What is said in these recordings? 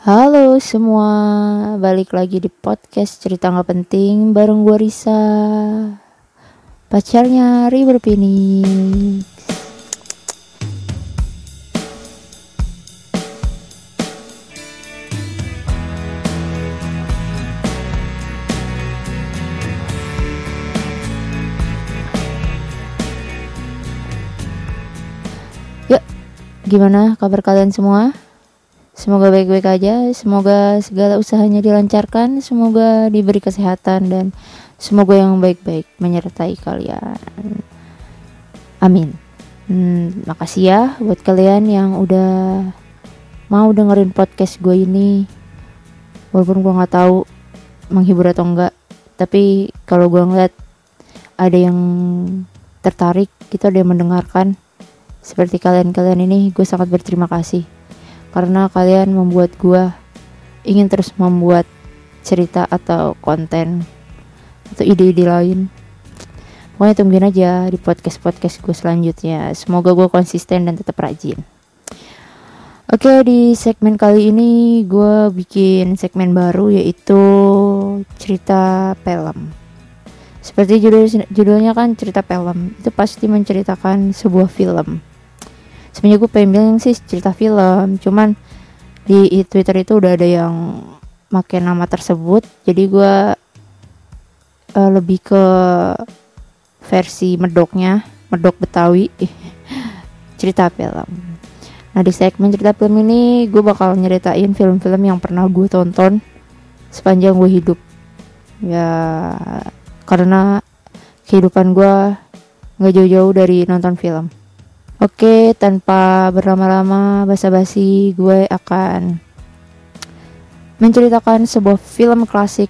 Halo semua, balik lagi di podcast cerita nggak penting bareng gue Risa, pacarnya River Phoenix. Yuk, gimana kabar kalian semua? Semoga baik-baik aja, semoga segala usahanya dilancarkan, semoga diberi kesehatan dan semoga yang baik-baik menyertai kalian. Amin. Hmm, makasih ya buat kalian yang udah mau dengerin podcast gue ini. Walaupun gue nggak tahu menghibur atau enggak, tapi kalau gue ngeliat ada yang tertarik, gitu ada yang mendengarkan. Seperti kalian-kalian ini, gue sangat berterima kasih karena kalian membuat gue ingin terus membuat cerita atau konten atau ide-ide lain. Pokoknya tungguin aja di podcast-podcast gue selanjutnya. Semoga gue konsisten dan tetap rajin. Oke di segmen kali ini gue bikin segmen baru yaitu cerita film. Seperti judul judulnya kan cerita film. Itu pasti menceritakan sebuah film sebenarnya gue pengen bilang sih cerita film cuman di Twitter itu udah ada yang make nama tersebut jadi gue uh, lebih ke versi medoknya medok Betawi. Cerita film. Nah di segmen cerita film ini gue bakal nyeritain film-film yang pernah gue tonton sepanjang gue hidup. Ya karena kehidupan gue nggak jauh-jauh dari nonton film Oke, tanpa berlama-lama basa-basi, gue akan menceritakan sebuah film klasik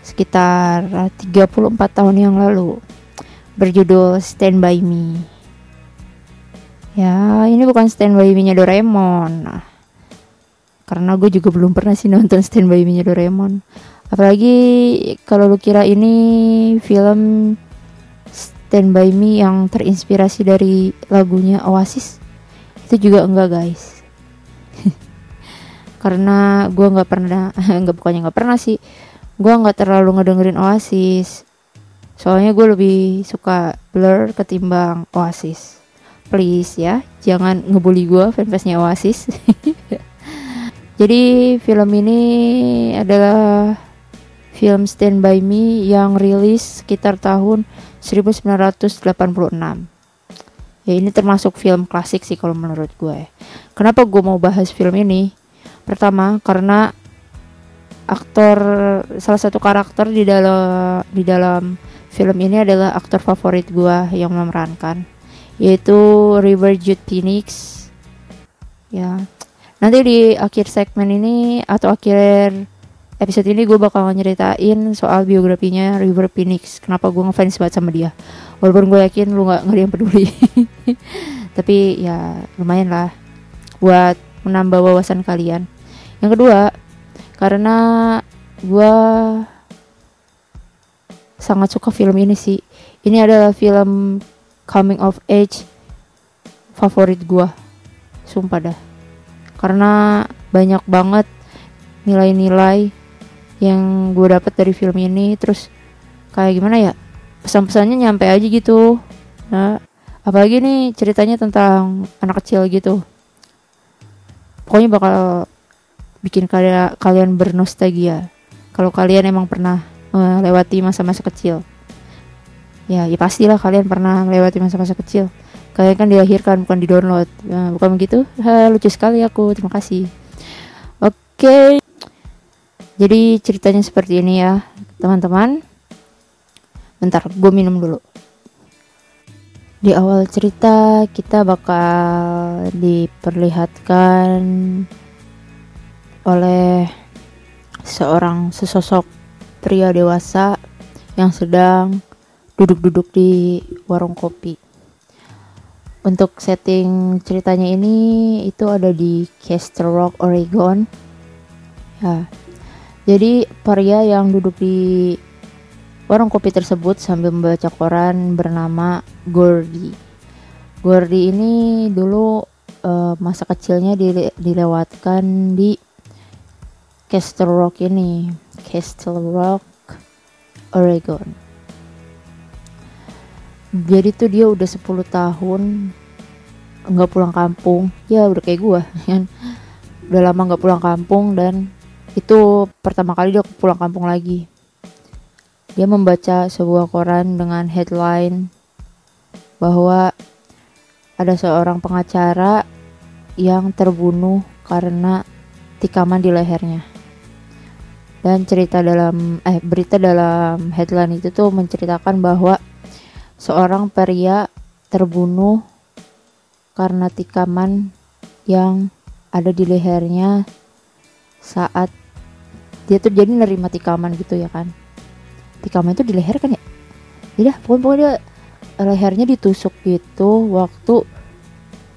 sekitar 34 tahun yang lalu berjudul Stand By Me. Ya, ini bukan Stand By Me-nya Doraemon. Nah, karena gue juga belum pernah sih nonton Stand By Me-nya Doraemon. Apalagi kalau lu kira ini film Stand By Me yang terinspirasi dari lagunya Oasis itu juga enggak guys. Karena gue nggak pernah nggak bukannya nggak pernah sih. Gue nggak terlalu ngedengerin Oasis. Soalnya gue lebih suka Blur ketimbang Oasis. Please ya jangan ngebully gue fanbase-nya Oasis. Jadi film ini adalah film Stand By Me yang rilis sekitar tahun 1986 ya ini termasuk film klasik sih kalau menurut gue. Kenapa gue mau bahas film ini? Pertama karena aktor salah satu karakter di dalam di dalam film ini adalah aktor favorit gue yang memerankan yaitu River Jude Phoenix. Ya nanti di akhir segmen ini atau akhir episode ini gue bakal nyeritain soal biografinya River Phoenix. Kenapa gue ngefans banget sama dia? Walaupun gue yakin lu nggak nggak yang peduli. Tapi ya lumayan lah buat menambah wawasan kalian. Yang kedua karena gue sangat suka film ini sih. Ini adalah film coming of age favorit gue sumpah dah. Karena banyak banget nilai-nilai yang gue dapet dari film ini terus kayak gimana ya pesan-pesannya nyampe aja gitu. Nah apalagi nih ceritanya tentang anak kecil gitu. Pokoknya bakal bikin kalian kalian bernostalgia kalau kalian emang pernah melewati masa-masa kecil. Ya ya pastilah kalian pernah melewati masa-masa kecil. Kalian kan dilahirkan bukan di download nah, bukan begitu? Ha, lucu sekali aku. Terima kasih. Oke. okay. Jadi ceritanya seperti ini ya, teman-teman. Bentar, gue minum dulu. Di awal cerita kita bakal diperlihatkan oleh seorang sesosok pria dewasa yang sedang duduk-duduk di warung kopi. Untuk setting ceritanya ini itu ada di Castle Rock, Oregon. Ya, jadi pria yang duduk di warung kopi tersebut sambil membaca koran bernama Gordy. Gordy ini dulu uh, masa kecilnya dile dilewatkan di Castle Rock ini. Castle Rock Oregon. Jadi tuh dia udah 10 tahun nggak pulang kampung. Ya udah kayak gua kan? Udah lama nggak pulang kampung dan itu pertama kali dia pulang kampung lagi. Dia membaca sebuah koran dengan headline bahwa ada seorang pengacara yang terbunuh karena tikaman di lehernya. Dan cerita dalam eh berita dalam headline itu tuh menceritakan bahwa seorang pria terbunuh karena tikaman yang ada di lehernya saat dia tuh jadi nerima tikaman gitu ya kan. Tikaman itu di leher kan ya? Ya pokoknya, pokoknya dia lehernya ditusuk gitu waktu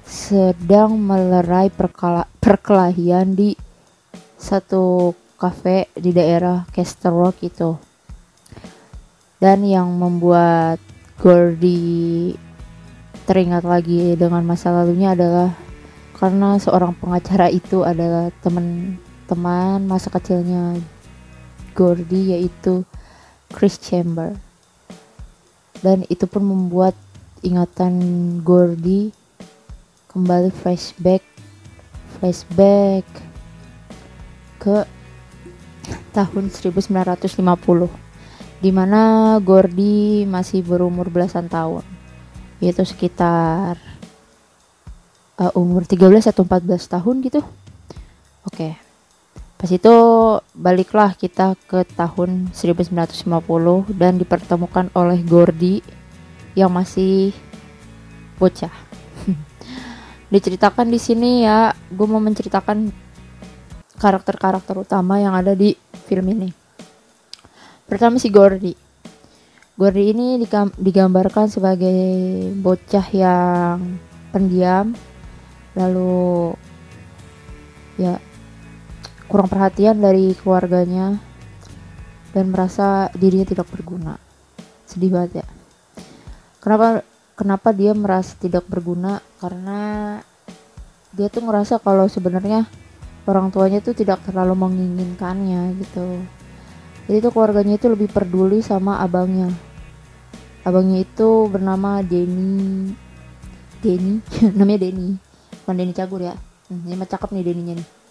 sedang melerai perkala, perkelahian di satu kafe di daerah Castle Rock itu. Dan yang membuat Gordy teringat lagi dengan masa lalunya adalah karena seorang pengacara itu adalah teman-teman masa kecilnya Gordy yaitu Chris Chamber dan itu pun membuat ingatan Gordy kembali flashback flashback ke tahun 1950 di mana Gordy masih berumur belasan tahun yaitu sekitar uh, umur 13 atau 14 tahun gitu oke okay. Pas itu baliklah kita ke tahun 1950 dan dipertemukan oleh Gordy yang masih bocah diceritakan di sini ya gue mau menceritakan karakter-karakter utama yang ada di film ini Pertama si Gordy. Gordy ini digambarkan sebagai bocah yang pendiam, lalu ya kurang perhatian dari keluarganya dan merasa dirinya tidak berguna. Sedih banget ya. Kenapa kenapa dia merasa tidak berguna? Karena dia tuh ngerasa kalau sebenarnya orang tuanya tuh tidak terlalu menginginkannya gitu. Jadi itu keluarganya itu lebih peduli sama abangnya. Abangnya itu bernama Denny. Denny? Namanya Denny. Bukan Denny Cagur ya. Hmm, ini mah cakep nih Denny-nya nih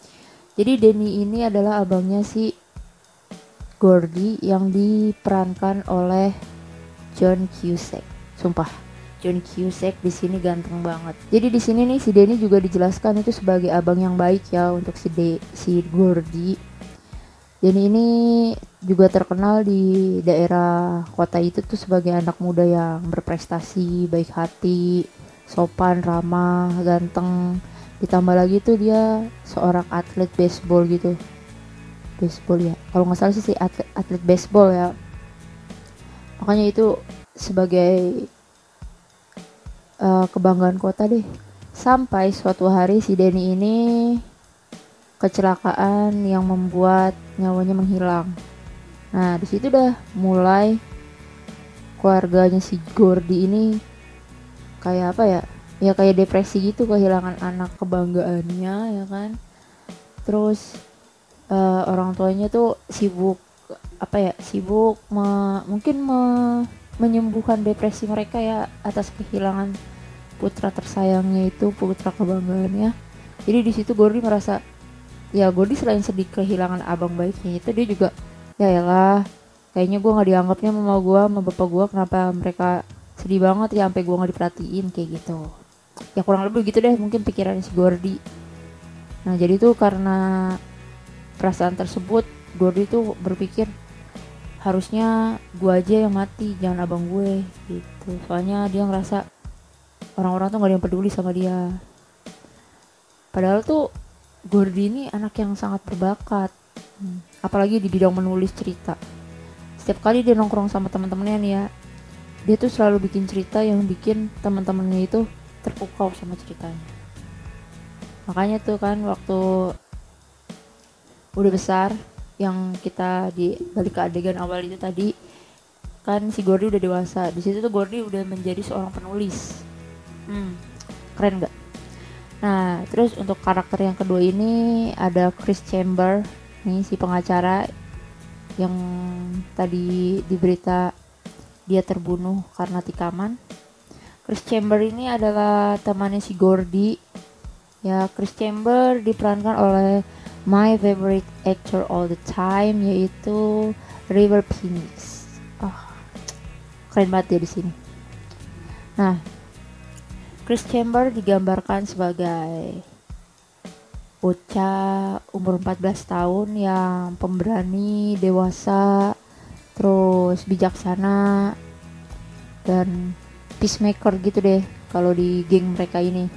jadi Denny ini adalah abangnya si Gordy yang diperankan oleh John Cusack sumpah John Cusack di sini ganteng banget. Jadi di sini nih si Denny juga dijelaskan itu sebagai abang yang baik ya untuk si De si Gordy Denny ini juga terkenal di daerah kota itu tuh sebagai anak muda yang berprestasi, baik hati, sopan, ramah, ganteng. Ditambah lagi tuh dia seorang atlet baseball gitu. Baseball ya. Kalau nggak salah sih si atlet, atlet baseball ya. Makanya itu sebagai uh, kebanggaan kota deh. Sampai suatu hari si Denny ini kecelakaan yang membuat nyawanya menghilang. Nah, di situ udah mulai keluarganya si Gordy ini kayak apa ya? Ya kayak depresi gitu kehilangan anak kebanggaannya ya kan. Terus uh, orang tuanya tuh sibuk apa ya? Sibuk me, mungkin me, menyembuhkan depresi mereka ya atas kehilangan putra tersayangnya itu, putra kebanggaannya. Jadi di situ Gordy merasa ya Gordy selain sedih kehilangan abang baiknya itu dia juga ya lah kayaknya gue nggak dianggapnya mama gue sama bapak gue kenapa mereka sedih banget ya sampai gue nggak diperhatiin kayak gitu ya kurang lebih gitu deh mungkin pikiran si Gordy. Nah jadi tuh karena perasaan tersebut Gordy tuh berpikir harusnya gue aja yang mati jangan abang gue gitu. Soalnya dia ngerasa orang-orang tuh gak ada yang peduli sama dia. Padahal tuh Gordy ini anak yang sangat berbakat. Hmm. apalagi di bidang menulis cerita. Setiap kali dia nongkrong sama teman-temannya nih ya dia tuh selalu bikin cerita yang bikin teman-temannya itu terpukau sama ceritanya. Makanya tuh kan waktu udah besar yang kita di balik ke adegan awal itu tadi kan si Gordy udah dewasa. Di situ tuh Gordy udah menjadi seorang penulis. Hmm, keren gak Nah, terus untuk karakter yang kedua ini ada Chris Chamber nih si pengacara yang tadi diberita dia terbunuh karena tikaman Chris Chamber ini adalah temannya si Gordy. Ya Chris Chamber diperankan oleh my favorite actor all the time yaitu River Phoenix. Oh, keren banget dia di sini. Nah Chris Chamber digambarkan sebagai bocah umur 14 tahun yang pemberani, dewasa, terus bijaksana dan peacemaker gitu deh kalau di geng mereka ini.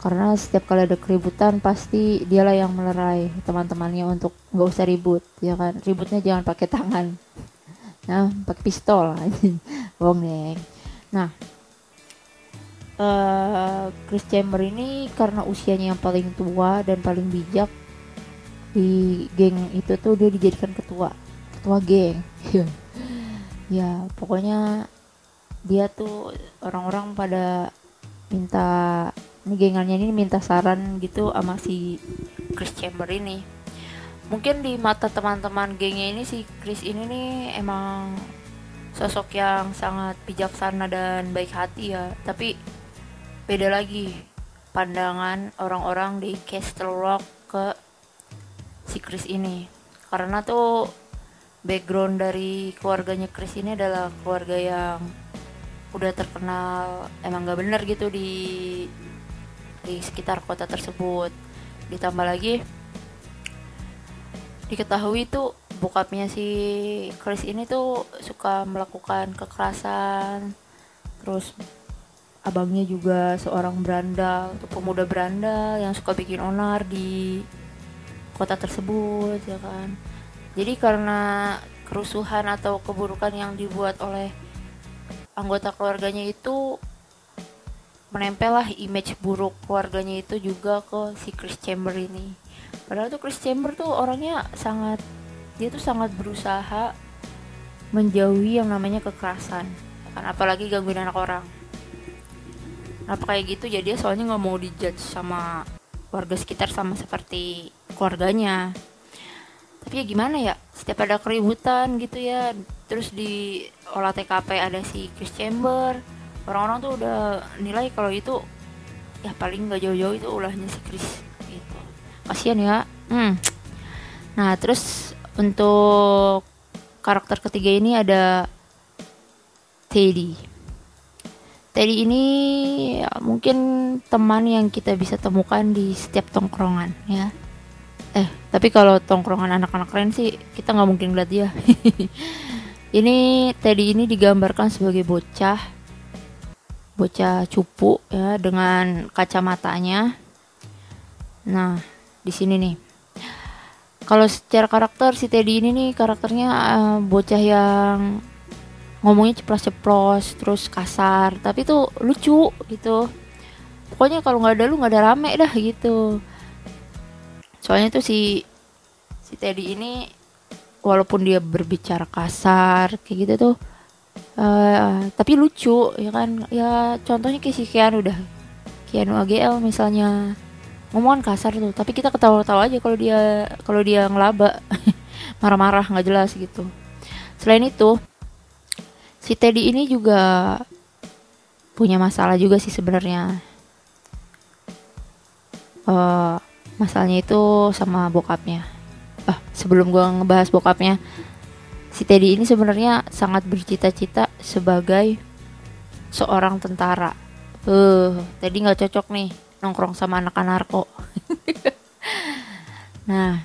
Karena setiap kali ada keributan pasti dialah yang melerai teman-temannya untuk nggak usah ribut, ya kan? Ributnya jangan pakai tangan. Nah, pakai pistol. Bohong, Neng. Nah, uh, Chris Chamber ini karena usianya yang paling tua dan paling bijak di geng itu tuh dia dijadikan ketua ketua geng ya pokoknya dia tuh orang-orang pada minta ini gengannya ini minta saran gitu sama si Chris Chamber ini. Mungkin di mata teman-teman gengnya ini si Chris ini nih emang sosok yang sangat bijaksana dan baik hati ya. Tapi beda lagi pandangan orang-orang di Castle Rock ke si Chris ini. Karena tuh background dari keluarganya Chris ini adalah keluarga yang udah terkenal emang gak bener gitu di di sekitar kota tersebut. Ditambah lagi diketahui tuh bokapnya si Chris ini tuh suka melakukan kekerasan. Terus abangnya juga seorang berandal atau pemuda berandal yang suka bikin onar di kota tersebut ya kan. Jadi karena kerusuhan atau keburukan yang dibuat oleh anggota keluarganya itu menempel lah image buruk keluarganya itu juga ke si Chris Chamber ini. Padahal tuh Chris Chamber tuh orangnya sangat dia tuh sangat berusaha menjauhi yang namanya kekerasan. Kan apalagi gangguin anak orang. Apa kayak gitu? Jadi ya soalnya nggak mau dijudge sama warga sekitar sama seperti keluarganya. Tapi ya gimana ya? Setiap ada keributan gitu ya terus di olah TKP ada si Chris Chamber orang-orang tuh udah nilai kalau itu ya paling nggak jauh-jauh itu ulahnya si Chris gitu kasian ya hmm. nah terus untuk karakter ketiga ini ada Teddy Teddy ini ya, mungkin teman yang kita bisa temukan di setiap tongkrongan ya. Eh, tapi kalau tongkrongan anak-anak keren sih kita nggak mungkin lihat dia. ini Teddy ini digambarkan sebagai bocah bocah cupu ya dengan kacamatanya. Nah, di sini nih. Kalau secara karakter si Teddy ini nih karakternya uh, bocah yang ngomongnya ceplos-ceplos terus kasar tapi tuh lucu gitu pokoknya kalau nggak ada lu nggak ada rame dah gitu soalnya tuh si si Teddy ini walaupun dia berbicara kasar kayak gitu tuh uh, tapi lucu ya kan? Ya contohnya kayak si Keanu udah Keanu AGL misalnya. Ngomongan kasar tuh tapi kita ketawa-tawa aja kalau dia kalau dia ngelaba. Marah-marah nggak jelas gitu. Selain itu si Teddy ini juga punya masalah juga sih sebenarnya. Uh, masalahnya itu sama bokapnya sebelum gue ngebahas bokapnya si Teddy ini sebenarnya sangat bercita-cita sebagai seorang tentara. Eh uh, Teddy nggak cocok nih nongkrong sama anak-anak narko. Nah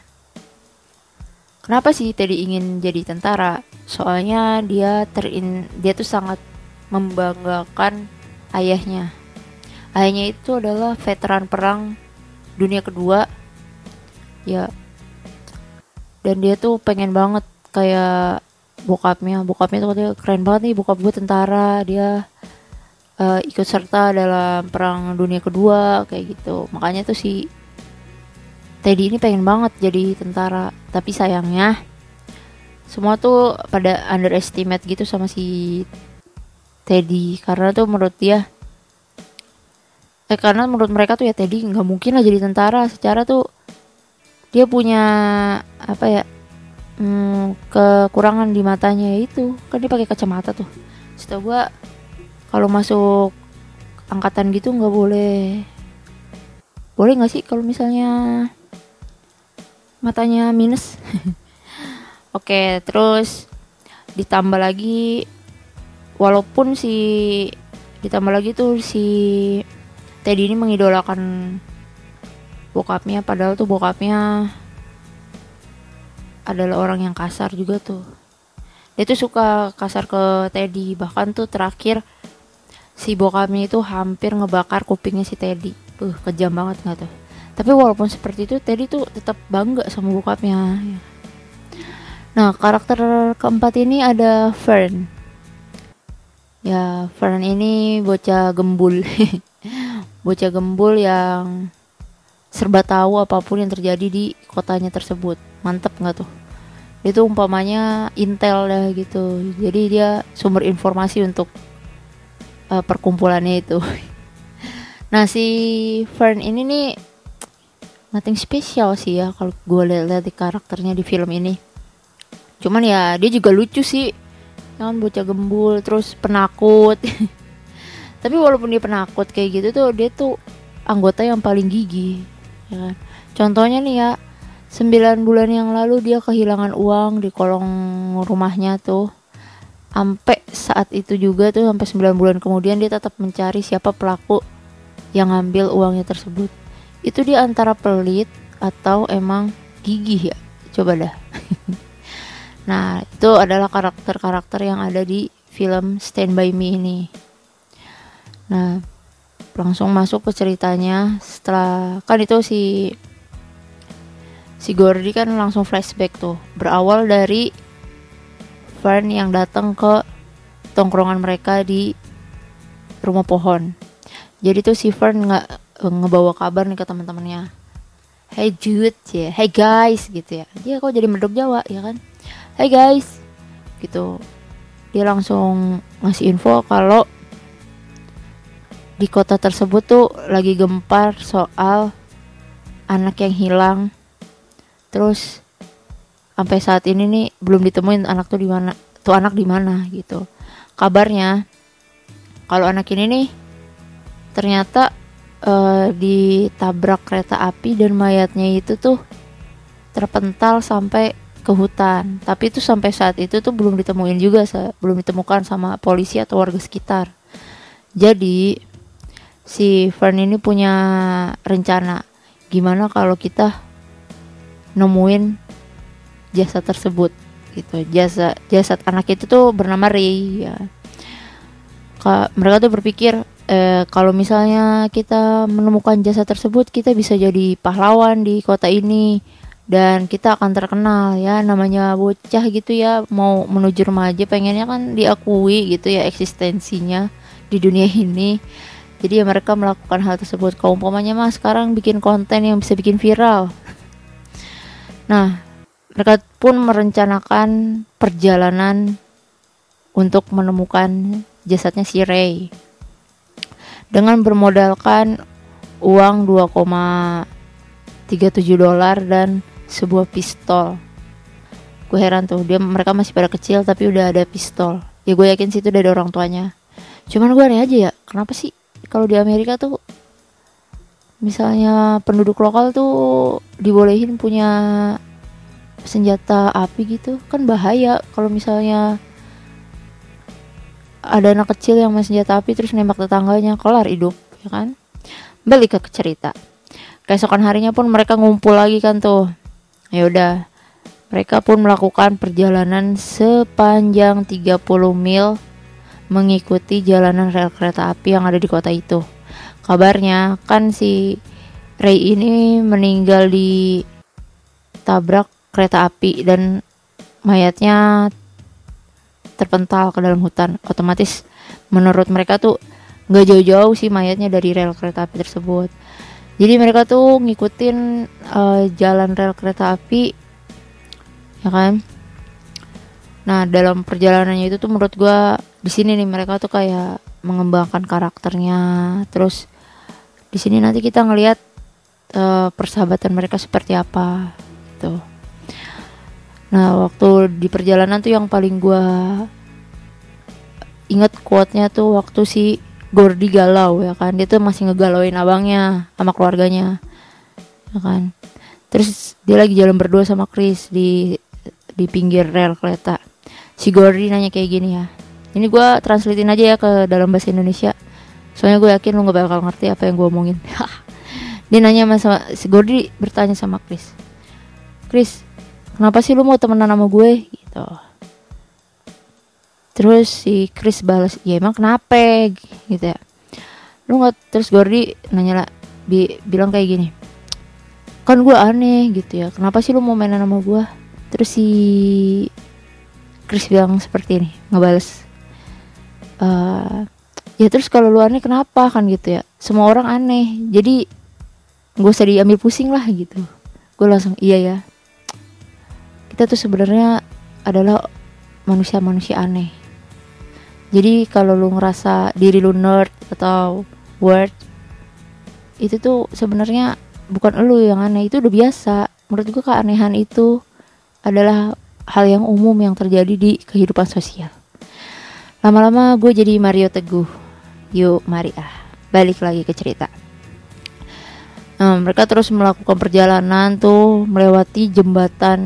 kenapa sih Teddy ingin jadi tentara? Soalnya dia terin dia tuh sangat membanggakan ayahnya. Ayahnya itu adalah veteran perang dunia kedua. Ya dan dia tuh pengen banget kayak bokapnya. Bokapnya tuh katanya keren banget nih bokap gue tentara dia uh, ikut serta dalam perang dunia kedua kayak gitu. Makanya tuh si Teddy ini pengen banget jadi tentara. Tapi sayangnya semua tuh pada underestimate gitu sama si Teddy. Karena tuh menurut dia eh karena menurut mereka tuh ya Teddy nggak mungkin lah jadi tentara. Secara tuh dia punya apa ya hmm, kekurangan di matanya itu. Kan dia pakai kacamata tuh. Setahu gua kalau masuk angkatan gitu nggak boleh. Boleh nggak sih kalau misalnya matanya minus? Oke terus ditambah lagi walaupun si ditambah lagi tuh si Teddy ini mengidolakan bokapnya padahal tuh bokapnya adalah orang yang kasar juga tuh. Dia tuh suka kasar ke Teddy. Bahkan tuh terakhir si bokapnya itu hampir ngebakar kupingnya si Teddy. Uh kejam banget nggak tuh? Tapi walaupun seperti itu Teddy tuh tetap bangga sama bokapnya. Nah karakter keempat ini ada Fern. Ya Fern ini bocah gembul. Bocah gembul yang serba tahu apa pun yang terjadi di kotanya tersebut. Mantep nggak tuh? Itu umpamanya intel dah gitu. Jadi dia sumber informasi untuk uh, perkumpulannya itu. Nah si Fern ini nih nothing special sih ya kalau gue lihat di karakternya di film ini. Cuman ya dia juga lucu sih. Kan bocah gembul terus penakut. Tapi walaupun dia penakut kayak gitu tuh dia tuh anggota yang paling gigih ya kan? Contohnya nih ya 9 bulan yang lalu dia kehilangan uang di kolong rumahnya tuh. Sampai saat itu juga tuh sampai 9 bulan kemudian dia tetap mencari siapa pelaku yang ngambil uangnya tersebut. Itu dia antara pelit atau emang gigih ya? Coba dah. Nah itu adalah karakter-karakter yang ada di film Stand By Me ini. Nah langsung masuk ke ceritanya setelah kan itu si si Gordy kan langsung flashback tuh berawal dari Fern yang datang ke tongkrongan mereka di rumah pohon jadi tuh si Fern nggak ngebawa kabar nih ke teman-temannya Hey Jude ya, Hey guys gitu ya. Dia kok jadi medok Jawa ya kan? Hey guys gitu. Dia langsung ngasih info kalau di kota tersebut tuh lagi gempar soal anak yang hilang. Terus sampai saat ini nih belum ditemuin anak tuh di mana tuh anak di mana gitu. Kabarnya kalau anak ini nih ternyata uh, ditabrak kereta api dan mayatnya itu tuh terpental sampai ke hutan. Tapi itu sampai saat itu tuh belum ditemuin juga belum ditemukan sama polisi atau warga sekitar. Jadi si Fern ini punya rencana gimana kalau kita nemuin jasa tersebut gitu. Jasa jasad anak itu tuh bernama Ray ya. Ka, mereka tuh berpikir eh, kalau misalnya kita menemukan jasa tersebut kita bisa jadi pahlawan di kota ini dan kita akan terkenal ya. Namanya bocah gitu ya. Mau menuju remaja pengennya kan diakui gitu ya eksistensinya di dunia ini jadi mereka melakukan hal tersebut. Kalau umpamanya mah sekarang bikin konten yang bisa bikin viral. Nah mereka pun merencanakan perjalanan untuk menemukan jasadnya si Ray dengan bermodalkan uang 2,37 dolar dan sebuah pistol. Gue heran tuh dia mereka masih pada kecil tapi udah ada pistol. Ya gue yakin sih itu dari orang tuanya. Cuman gue aneh aja ya kenapa sih kalau di Amerika tuh misalnya penduduk lokal tuh dibolehin punya senjata api gitu kan bahaya. Kalau misalnya ada anak kecil yang main senjata api terus nembak tetangganya kelar hidup ya kan? Balik ke cerita. Keesokan harinya pun mereka ngumpul lagi kan tuh. Ya udah mereka pun melakukan perjalanan sepanjang 30 mil mengikuti jalanan rel kereta api yang ada di kota itu. Kabarnya kan si Ray ini meninggal di tabrak kereta api dan mayatnya terpental ke dalam hutan. Otomatis menurut mereka tuh nggak jauh-jauh sih mayatnya dari rel kereta api tersebut. Jadi mereka tuh ngikutin uh, jalan rel kereta api, ya kan? Nah dalam perjalanannya itu tuh menurut gue di sini nih mereka tuh kayak mengembangkan karakternya. Terus di sini nanti kita ngelihat uh, persahabatan mereka seperti apa nah waktu di perjalanan tuh yang paling gue inget quote-nya tuh waktu si Gordi galau ya kan? Dia tuh masih ngegalauin abangnya sama keluarganya ya kan? Terus dia lagi jalan berdua sama Chris di di pinggir rel kereta si Gordi nanya kayak gini ya ini gue translatein aja ya ke dalam bahasa Indonesia. Soalnya gue yakin lu gak bakal ngerti apa yang gue omongin. Dia nanya sama si Gordi bertanya sama Chris. Chris kenapa sih lu mau temenan sama gue? Gitu. Terus si Chris balas ya emang kenapa? Gitu ya. Lu nggak terus Gordy nanya lah bi bilang kayak gini kan gue aneh gitu ya kenapa sih lu mau mainan sama gue terus si Chris bilang seperti ini ngebales uh, ya terus kalau lu aneh kenapa? Kan gitu ya. Semua orang aneh. Jadi gue usah diambil pusing lah gitu. Gue langsung iya ya. Kita tuh sebenarnya adalah manusia-manusia aneh. Jadi kalau lu ngerasa diri lu nerd atau word itu tuh sebenarnya bukan lu yang aneh. Itu udah biasa. Menurut gue keanehan itu adalah hal yang umum yang terjadi di kehidupan sosial. Lama-lama gue jadi Mario Teguh. Yuk mari ah balik lagi ke cerita. Nah, mereka terus melakukan perjalanan tuh melewati jembatan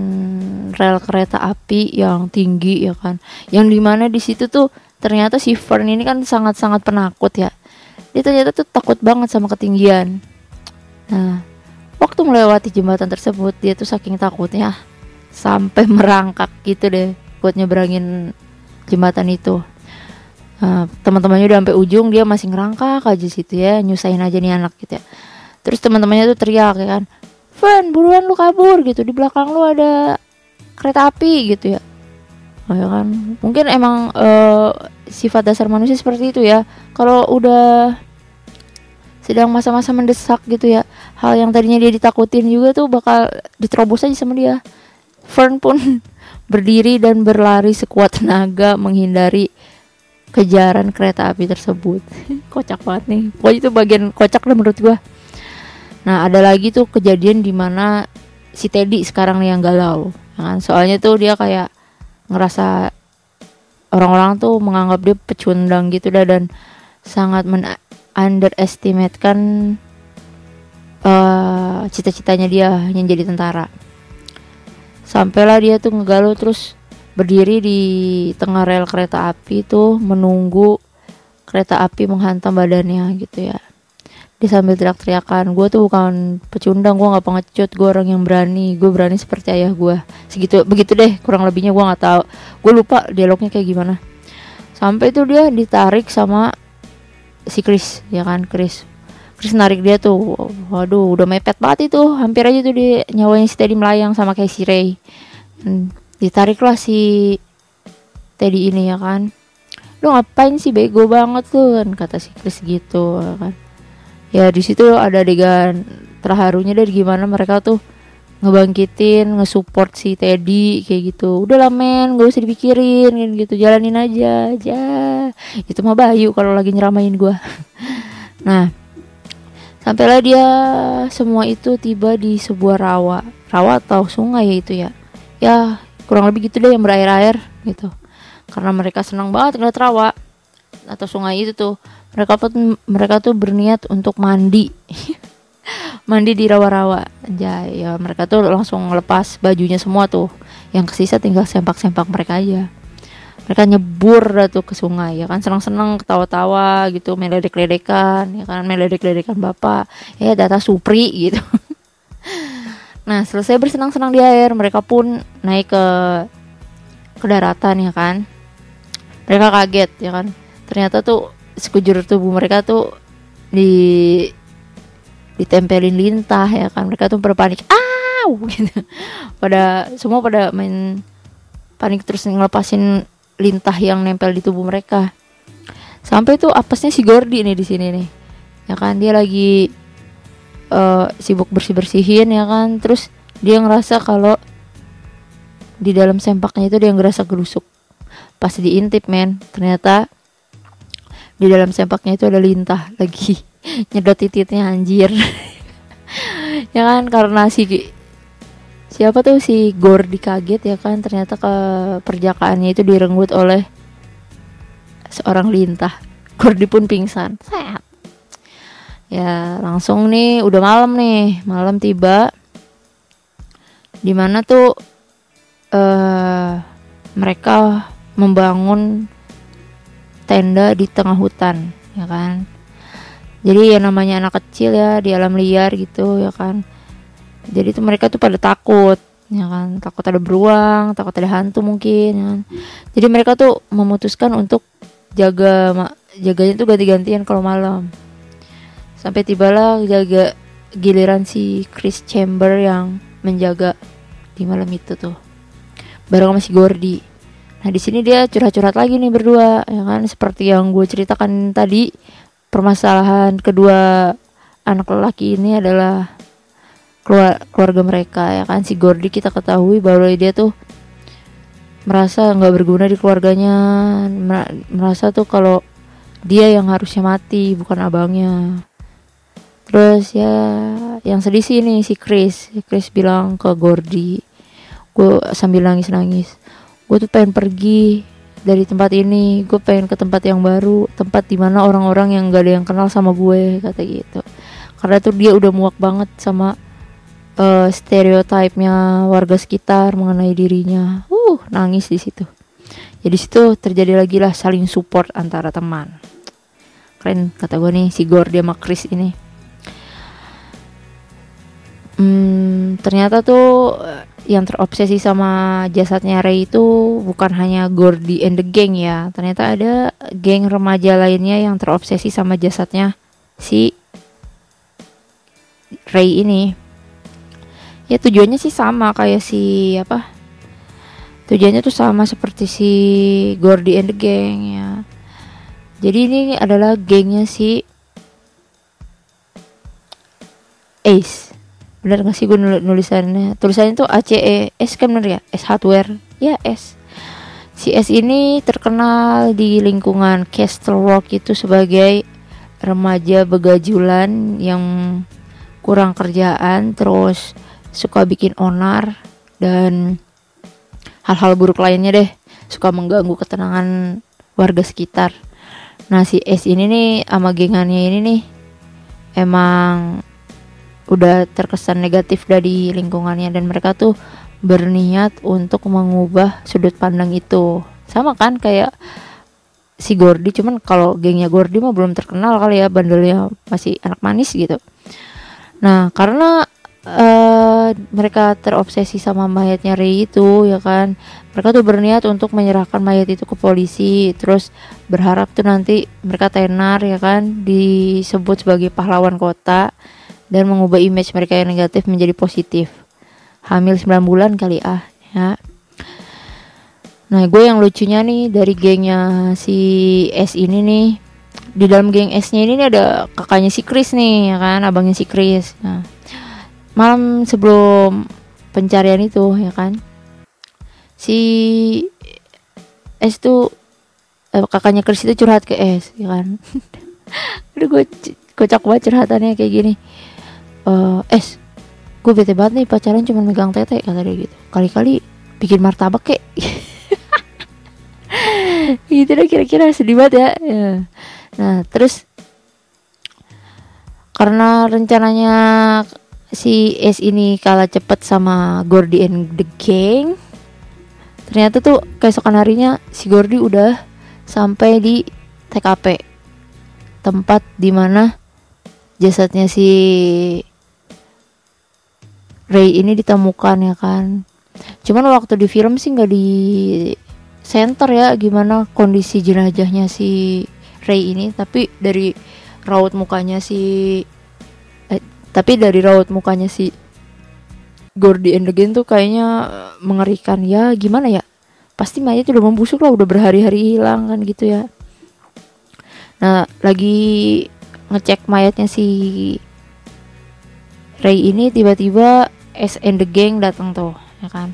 rel kereta api yang tinggi ya kan. Yang di mana di situ tuh ternyata si Fern ini kan sangat-sangat penakut ya. Dia ternyata tuh takut banget sama ketinggian. Nah waktu melewati jembatan tersebut dia tuh saking takutnya sampai merangkak gitu deh buat nyebrangin jembatan itu. Nah, teman-temannya udah sampai ujung dia masih ngerangkak aja situ ya nyusahin aja nih anak gitu ya. Terus teman-temannya tuh teriak ya kan Fern buruan lu kabur gitu. Di belakang lu ada kereta api gitu ya. Oh ya kan. Mungkin emang uh, sifat dasar manusia seperti itu ya. Kalau udah sedang masa-masa mendesak gitu ya hal yang tadinya dia ditakutin juga tuh bakal diterobos aja sama dia Fern pun berdiri dan berlari sekuat tenaga menghindari kejaran kereta api tersebut. Kocak banget nih. Pokoknya itu bagian kocak lah menurut gua. Nah ada lagi tuh kejadian di mana si Teddy sekarang nih yang galau ya kan? Soalnya tuh dia kayak ngerasa orang-orang tuh menganggap dia pecundang gitu dah dan sangat men underestimate kan uh, cita-citanya dia yang jadi tentara sampailah dia tuh ngegalau terus berdiri di tengah rel kereta api tuh menunggu kereta api menghantam badannya gitu ya. Dia sambil teriak-teriakan gue tuh bukan pecundang gue nggak pengecut gue orang yang berani gue berani seperti ayah gue segitu begitu deh kurang lebihnya gue nggak tahu. Gue lupa dialognya kayak gimana. Sampai tuh dia ditarik sama si Chris ya kan Chris Chris narik dia tuh waduh udah mepet banget itu hampir aja tuh di nyawanya si Teddy melayang sama kayak si Ray hmm, ditariklah si Teddy ini ya kan lu ngapain sih bego banget tuh kan kata si Chris gitu ya kan ya di situ ada adegan terharunya dari gimana mereka tuh ngebangkitin, ngesupport si Teddy kayak gitu. Udah lah men, gak usah dipikirin gitu, jalanin aja, aja. Itu mah Bayu kalau lagi nyeramain gue. nah, sampailah dia semua itu tiba di sebuah rawa, rawa atau sungai ya itu ya. Ya kurang lebih gitu deh yang berair-air gitu. Karena mereka senang banget ngeliat rawa atau sungai itu tuh. Mereka pun mereka tuh berniat untuk mandi. Mandi di rawa-rawa. Aja ya mereka tuh langsung ngelepas bajunya semua tuh. Yang kesisa tinggal sempak-sempak mereka aja mereka nyebur tuh ke sungai ya kan? Senang-senang ketawa-tawa gitu meledek-ledekan ya kan? Meledek-ledekan bapak. Ya data supri gitu. Nah selesai bersenang-senang di air mereka pun naik ke ke daratan ya kan? Mereka kaget ya kan? Ternyata tuh sekujur tubuh mereka tuh di ditempelin lintah ya kan? Mereka tuh berpanik ah gitu. Pada semua pada main panik terus ngelepasin lintah yang nempel di tubuh mereka. Sampai tuh apesnya si Gordi nih di sini nih. Ya kan dia lagi uh, sibuk bersih bersihin ya kan. Terus dia ngerasa kalau di dalam sempaknya itu dia ngerasa gerusuk. Pas diintip men ternyata di dalam sempaknya itu ada lintah lagi. Nyedot titiknya anjir. Ya kan karena si siapa tuh si Gordy kaget ya kan? Ternyata ke perjakaannya itu direnggut oleh seorang lintah. Gordy pun pingsan. Set. ya langsung nih udah malam nih. Malam tiba. Di mana tuh uh, mereka membangun tenda di tengah hutan ya kan? Jadi ya namanya anak kecil ya di alam liar gitu ya kan jadi tuh mereka tuh pada takut ya kan? Takut ada beruang takut ada hantu mungkin ya kan? Jadi mereka tuh memutuskan untuk jaga jaganya tuh ganti-gantian kalau malam. Sampai tibalah jaga giliran si Chris Chamber yang menjaga di malam itu tuh. Bareng sama si Gordy. Nah di sini dia curhat-curhat lagi nih berdua ya kan? Seperti yang gue ceritakan tadi permasalahan kedua anak lelaki ini adalah keluarga mereka ya kan? Si Gordy kita ketahui bahwa dia tuh merasa nggak berguna di keluarganya merasa tuh kalau dia yang harusnya mati bukan abangnya. Terus ya yang sedih sih ini si Chris. Chris bilang ke Gordy gue sambil nangis nangis gue tuh pengen pergi dari tempat ini. Gue pengen ke tempat yang baru tempat di mana orang-orang yang gak ada yang kenal sama gue kata gitu. Karena tuh dia udah muak banget sama uh, stereotipnya warga sekitar mengenai dirinya. Uh, nangis di situ. Jadi ya, situ terjadi lagi lah saling support antara teman. Keren kata gue nih si Gordy sama Chris ini. Hmm, ternyata tuh eh, yang terobsesi sama jasadnya Ray itu bukan hanya Gordy and the gang ya. Ternyata ada geng remaja lainnya yang terobsesi sama jasadnya si Ray ini ya tujuannya sih sama kayak si apa tujuannya tuh sama seperti si Gordy and the Gang ya. Jadi ini adalah gengnya si Ace. Bener gak sih gue nul nulisannya? Tulisannya tuh A C E S kan bener ya S hardware. Ya S. Si S ini terkenal di lingkungan Castle Rock itu sebagai remaja begajulan yang kurang kerjaan terus suka bikin onar dan hal-hal buruk lainnya deh. Suka mengganggu ketenangan warga sekitar. Nah si S ini nih sama gengannya ini nih emang udah terkesan negatif dari lingkungannya dan mereka tuh berniat untuk mengubah sudut pandang itu. Sama kan kayak si Gordy cuman kalau gengnya Gordy mah belum terkenal kali ya bandelnya masih anak manis gitu. Nah karena uh, mereka terobsesi sama mayatnya Ray itu ya kan? Mereka tuh berniat untuk menyerahkan mayat itu ke polisi terus berharap tuh nanti mereka tenar ya kan? Disebut sebagai pahlawan kota dan mengubah image mereka yang negatif menjadi positif. Hamil 9 bulan kali ah ya. Nah gue yang lucunya nih dari gengnya si S ini nih. Di dalam geng S nya ini ada kakaknya si Chris nih ya kan? Abangnya si Chris. Nah malam sebelum pencarian itu ya kan? Si S tuh eh, kakaknya Chris itu curhat ke S ya kan? Udah gue kocak banget curhatannya kayak gini. Uh, S gue bete banget nih pacaran cuma megang tete kata dia gitu. Kali-kali bikin martabak kek. Gitu deh kira-kira sedih banget ya. ya. Nah terus karena rencananya si S ini kalah cepet sama Gordy and the Gang. Ternyata tuh keesokan harinya si Gordy udah sampai di TKP tempat di mana jasadnya si Ray ini ditemukan ya kan? Cuman waktu di film sih nggak di center ya gimana kondisi jenazahnya si Ray ini. Tapi dari raut mukanya si tapi dari raut mukanya si Gordy and Again tuh kayaknya mengerikan. Ya gimana ya? Pasti mayat udah membusuk lah udah berhari-hari hilang kan gitu ya. Nah lagi ngecek mayatnya si Ray ini tiba-tiba S and the Gang datang tuh ya kan?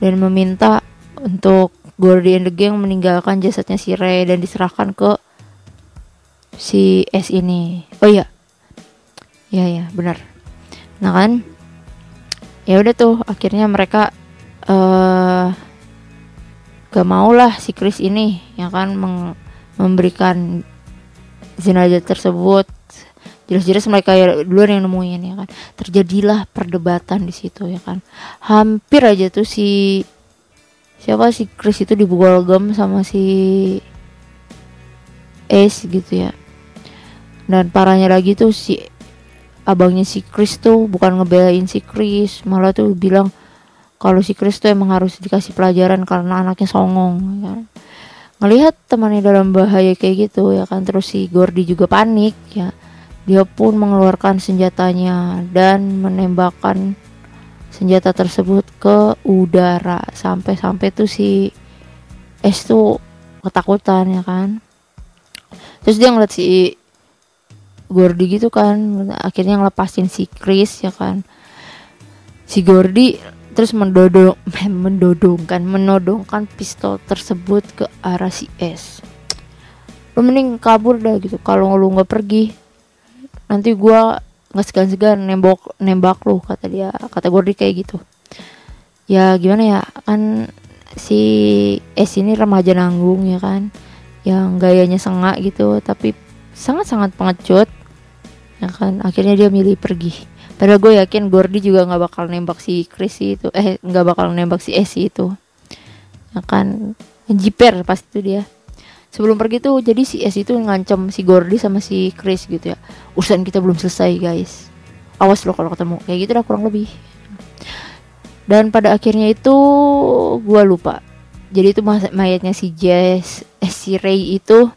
Dan meminta untuk Gordy and the Gang meninggalkan jasadnya si Ray dan diserahkan ke si S ini. Oh iya ya ya benar. Nah kan ya udah tuh akhirnya mereka uh, gak mau lah si Chris ini yang kan memberikan jenazah tersebut. Jelas-jelas mereka ya duluan yang nemuin ya kan. Terjadilah perdebatan di situ ya kan. Hampir aja tuh si siapa si Chris itu gem sama si Ace gitu ya. Dan parahnya lagi tuh si abangnya si Chris tuh bukan ngebelain si Chris malah tuh bilang kalau si Chris tuh emang harus dikasih pelajaran karena anaknya songong ya kan. Ngelihat temannya dalam bahaya kayak gitu ya kan terus si Gordy juga panik ya. Dia pun mengeluarkan senjatanya dan menembakkan senjata tersebut ke udara. Sampai-sampai tuh si S tuh ketakutan ya kan. Terus dia ngeliat si Gordy gitu kan, akhirnya ngelepasin si Chris ya kan. Si Gordy terus mendodong mendodongkan menodongkan pistol tersebut ke arah si S. Lu mending kabur dah gitu. Kalau lu nggak pergi nanti gue nggak segan-segan nembak nembak lu kata dia kata Gordy kayak gitu. Ya gimana ya? Kan si S ini remaja nanggung ya kan? Yang gayanya sengak gitu tapi sangat-sangat pengecut ya kan? Akhirnya dia milih pergi. Padahal gue yakin Gordy juga nggak bakal nembak si Chris itu. Eh nggak bakal nembak si S itu. Ya kan? Jiper pasti itu dia. Sebelum pergi tuh jadi si S itu ngancam si Gordy sama si Chris gitu ya. Urusan kita belum selesai guys. Awas lo kalau ketemu. Kayak gitu dah kurang lebih. Dan pada akhirnya itu gue lupa. Jadi itu mayatnya si Jess eh, si Ray itu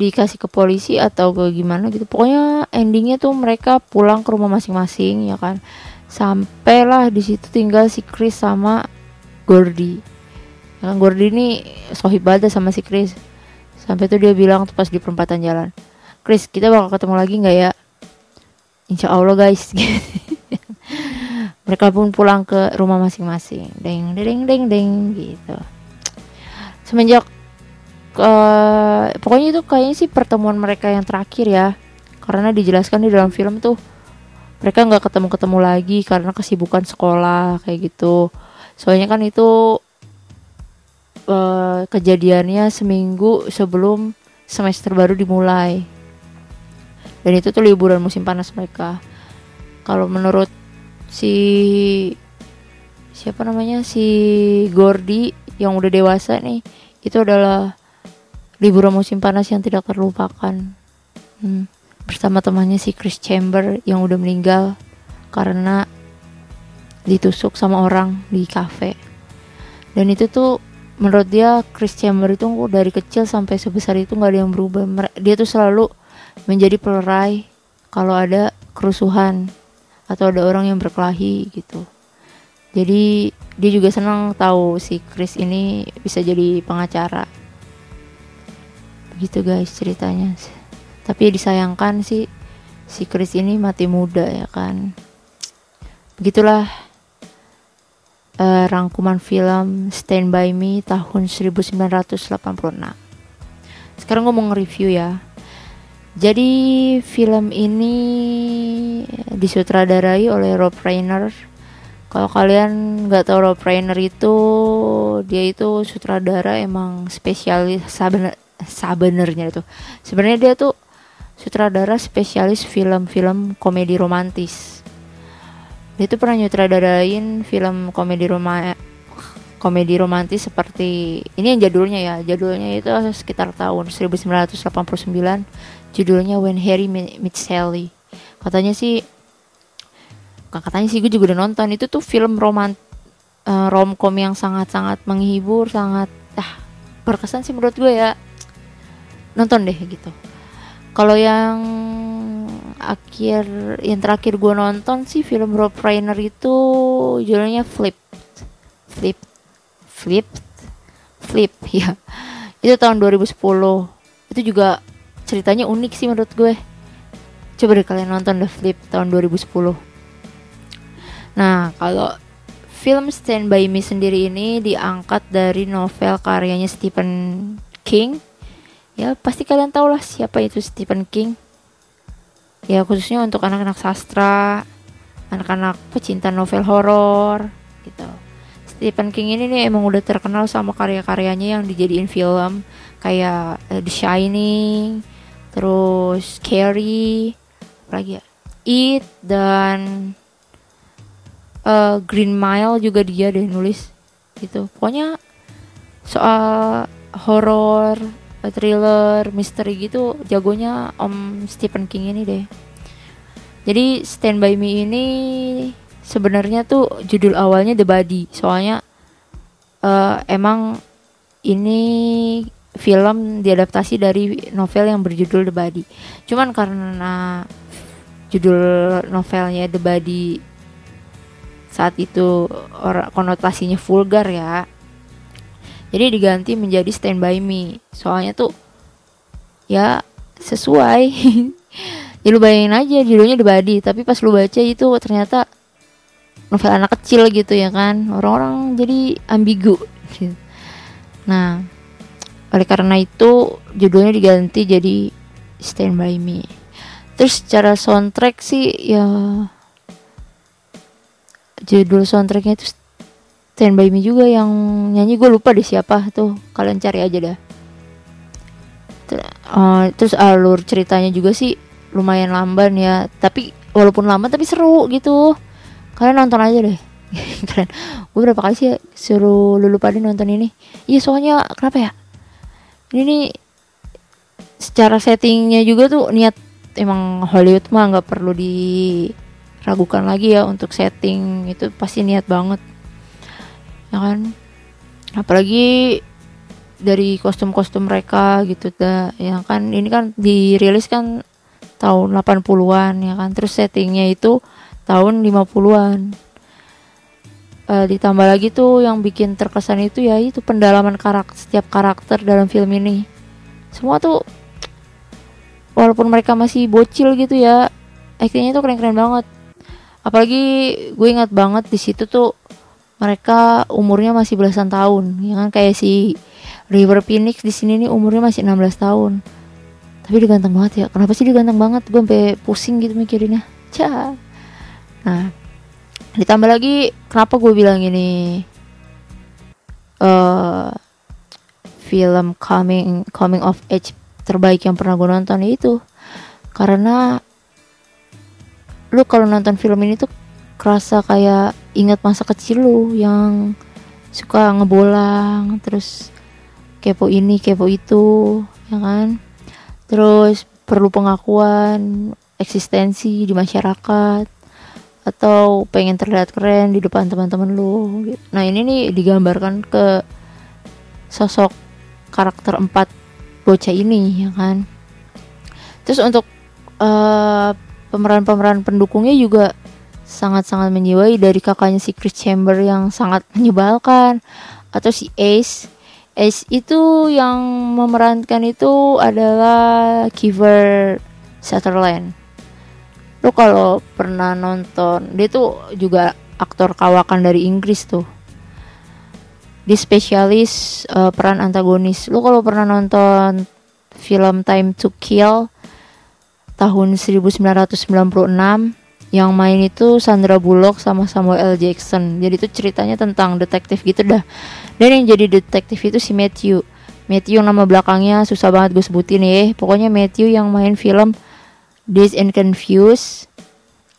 dikasih ke polisi atau ke gimana gitu. Pokoknya endingnya tuh mereka pulang ke rumah masing-masing ya kan. Sampailah di situ tinggal si Chris sama Gordy. Ya kan Gordy ini sohib banget sama si Chris. Sampai tuh dia bilang pas di perempatan jalan Chris kita bakal ketemu lagi nggak ya? Insya Allah guys. Mereka pun pulang ke rumah masing-masing. Deng deng deng deng gitu. Semenjak uh, pokoknya itu kayaknya sih pertemuan mereka yang terakhir ya. Karena dijelaskan di dalam film tuh mereka nggak ketemu-ketemu lagi karena kesibukan sekolah kayak gitu. Soalnya kan itu uh, kejadiannya seminggu sebelum semester baru dimulai. Dan itu tuh liburan musim panas mereka. Kalau menurut si siapa namanya? Si Gordy yang udah dewasa nih itu adalah liburan musim panas yang tidak terlupakan. Hmm, bersama temannya si Chris Chamber yang udah meninggal karena ditusuk sama orang di cafe dan itu tuh menurut dia Chris Chamber itu dari kecil sampai sebesar itu nggak ada yang berubah. Dia tuh selalu menjadi pelerai kalau ada kerusuhan atau ada orang yang berkelahi gitu. Jadi dia juga senang tahu si Chris ini bisa jadi pengacara begitu guys ceritanya tapi disayangkan sih si Chris ini mati muda ya kan begitulah uh, rangkuman film Stand By Me tahun 1986. Sekarang gue mau nge-review ya. Jadi film ini disutradarai oleh Rob Reiner. Kalau kalian nggak tahu Rob Reiner itu, dia itu sutradara emang spesialis sabener, sabenernya itu. Sebenarnya dia tuh sutradara spesialis film-film komedi romantis. Dia tuh pernah nyutradarain film komedi roma komedi romantis seperti ini yang jadulnya ya jadulnya itu sekitar tahun 1989 judulnya When Harry Met Sally. Katanya sih katanya sih gue juga udah nonton itu tuh film romant uh, romcom yang sangat-sangat menghibur sangat ah berkesan sih menurut gue ya nonton deh gitu. Kalau yang akhir yang terakhir gue nonton sih film Rob Reiner itu judulnya Flip Flip Flip Flip ya itu tahun 2010 itu juga ceritanya unik sih menurut gue. Coba deh kalian nonton The Flip tahun 2010 nah kalau film Stand By Me sendiri ini diangkat dari novel karyanya Stephen King ya pasti kalian tahu lah siapa itu Stephen King. Ya khususnya untuk anak-anak sastra anak-anak pecinta novel horor gitu. Stephen King ini nih emang udah terkenal sama karya-karyanya yang dijadiin film. Kayak uh, The Shining terus Carrie lagi ya? It dan uh, Green Mile juga dia deh nulis gitu. Pokoknya soal horor thriller misteri gitu jagonya Om Stephen King ini deh. Jadi Stand By Me ini sebenarnya tuh judul awalnya The Body. Soalnya uh, emang ini film diadaptasi dari novel yang berjudul The Body. Cuman karena judul novelnya The Body saat itu konotasinya vulgar ya jadi diganti menjadi Stand By Me. Soalnya tuh ya sesuai. Ya lu bayangin aja judulnya The Body. Tapi pas lu baca itu ternyata novel anak kecil gitu ya kan. Orang-orang jadi ambigu. Nah oleh karena itu judulnya diganti jadi Stand By Me. Terus secara soundtrack sih ya judul soundtracknya itu Stand By Me juga yang nyanyi gue lupa deh siapa tuh kalian cari aja dah. Uh, terus alur ceritanya juga sih lumayan lamban ya tapi walaupun lamban tapi seru gitu. Kalian nonton aja deh. Kalian gue berapa kali sih ya suruh lulu pada nonton ini? Iya soalnya kenapa ya? Ini nih secara settingnya juga tuh niat emang Hollywood mah nggak perlu di ragukan lagi ya untuk setting. Itu pasti niat banget ya kan? Apalagi dari kostum-kostum mereka gitu dah ya kan? Ini kan dirilis kan tahun 80-an ya kan? Terus settingnya itu tahun 50-an e, ditambah lagi tuh yang bikin terkesan itu ya itu pendalaman karakter setiap karakter dalam film ini. Semua tuh walaupun mereka masih bocil gitu ya aktingnya tuh keren-keren banget. Apalagi gue ingat banget di situ tuh mereka umurnya masih belasan tahun. Ya kan? Kayak si River Phoenix di sini nih umurnya masih 16 tahun. Tapi dia ganteng banget ya. Kenapa sih dia ganteng banget? Gue sampai pusing gitu mikirinnya. Cah. nah ditambah lagi kenapa gue bilang ini uh, film coming coming of age terbaik yang pernah gue nonton itu karena lu kalau nonton film ini tuh kerasa kayak ingat masa kecil lu yang suka ngebolang terus kepo ini kepo itu ya kan terus perlu pengakuan eksistensi di masyarakat atau pengen terlihat keren di depan teman-teman lu gitu. nah ini nih digambarkan ke sosok karakter empat bocah ini ya kan terus untuk uh, pemeran-pemeran pendukungnya juga sangat-sangat menjiwai dari kakaknya si Chris Chamber yang sangat menyebalkan atau si Ace. Ace itu yang memerankan itu adalah Kiefer Sutherland. Lo kalau pernah nonton dia tuh juga aktor kawakan dari Inggris tuh. Di spesialis uh, peran antagonis. Lo kalau pernah nonton film Time to Kill tahun 1996 yang main itu Sandra Bullock sama Samuel L. Jackson. Jadi itu ceritanya tentang detektif gitu dah. Dan yang jadi detektif itu si Matthew. Matthew nama belakangnya susah banget gue sebutin ya. Pokoknya Matthew yang main film Days and Confused.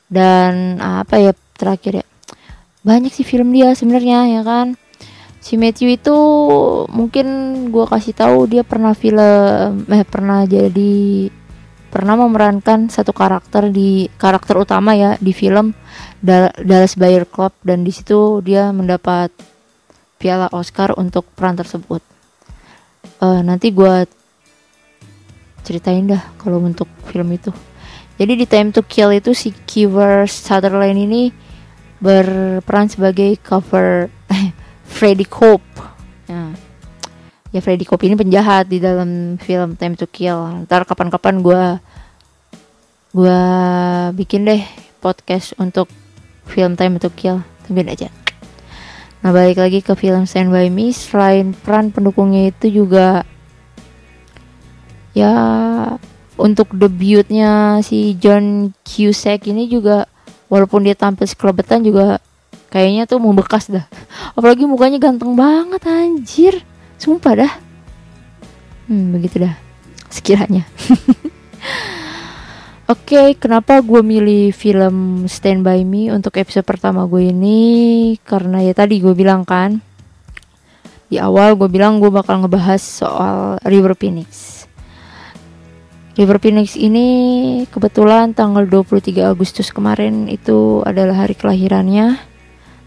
Dan apa ya terakhir ya. Banyak sih film dia sebenarnya ya kan? Si Matthew itu mungkin gue kasih tahu dia pernah film eh pernah jadi pernah memerankan satu karakter di karakter utama ya di film Dallas Buyer Club dan di situ dia mendapat piala Oscar untuk peran tersebut. Uh, nanti gue ceritain dah kalau untuk film itu. Jadi di Time to Kill itu si Kiefer Sutherland ini berperan sebagai cover Freddy Cope. Nah, ya Freddy Cope ini penjahat di dalam film Time to Kill. Ntar kapan-kapan gue gue bikin deh podcast untuk film Time to Kill. Tungguin aja. Nah balik lagi ke film Stand By Me. Selain peran pendukungnya itu juga ya untuk debutnya si John Cusack ini juga walaupun dia tampil sekelebetan juga kayaknya tuh membekas dah. Apalagi mukanya ganteng banget anjir sumpah dah hmm begitu dah sekiranya Oke, okay, kenapa gue milih film Stand By Me untuk episode pertama gue ini? Karena ya tadi gue bilang kan, di awal gue bilang gue bakal ngebahas soal River Phoenix. River Phoenix ini kebetulan tanggal 23 Agustus kemarin itu adalah hari kelahirannya.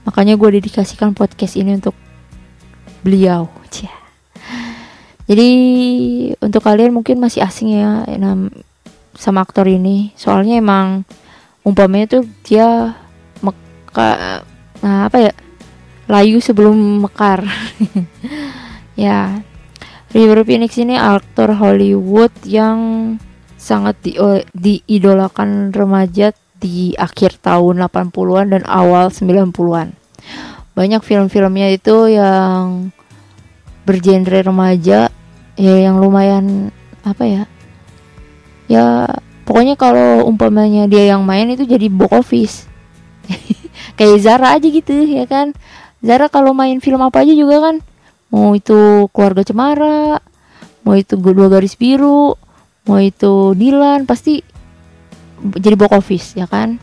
Makanya gue dedikasikan podcast ini untuk beliau. Jadi untuk kalian mungkin masih asing ya sama aktor ini soalnya emang umpamanya tuh dia meka nah apa ya layu sebelum mekar ya River Phoenix ini aktor Hollywood yang sangat di, diidolakan remaja di akhir tahun 80-an dan awal 90-an. Banyak film-filmnya itu yang bergenre remaja ya yang lumayan apa ya? Ya pokoknya kalau umpamanya dia yang main itu jadi box office. Kayak Zara aja gitu ya kan? Zara kalau main film apa aja juga kan? Mau itu keluarga cemara mau itu dua garis biru mau itu Dilan pasti jadi box office ya kan?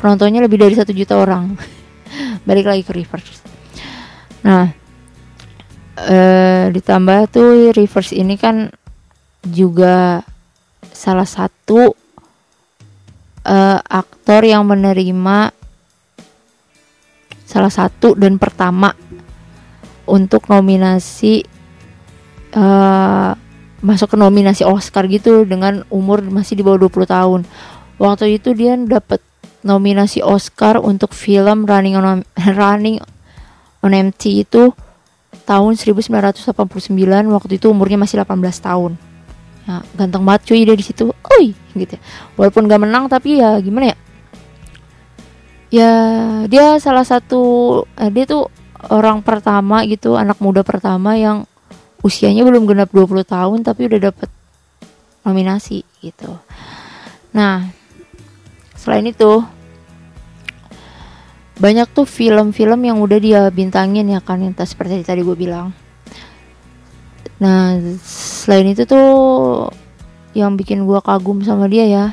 Penontonnya lebih dari satu juta orang. Balik lagi ke reverse. Nah eh, ditambah tuh reverse ini kan juga salah satu uh, aktor yang menerima salah satu dan pertama untuk nominasi uh, masuk ke nominasi Oscar gitu dengan umur masih di bawah 20 tahun. Waktu itu dia dapat nominasi Oscar untuk film Running on Running on MT itu tahun 1989 waktu itu umurnya masih 18 tahun. Nah, ganteng banget cuy dari situ. Oi gitu ya. walaupun gak menang tapi ya gimana ya? Ya dia salah satu eh, dia tuh orang pertama gitu anak muda pertama yang usianya belum genap 20 tahun tapi udah dapet nominasi gitu. Nah selain itu banyak tuh film-film yang udah dia bintangin ya kan yang seperti tadi gue bilang Nah, selain itu tuh yang bikin gue kagum sama dia ya.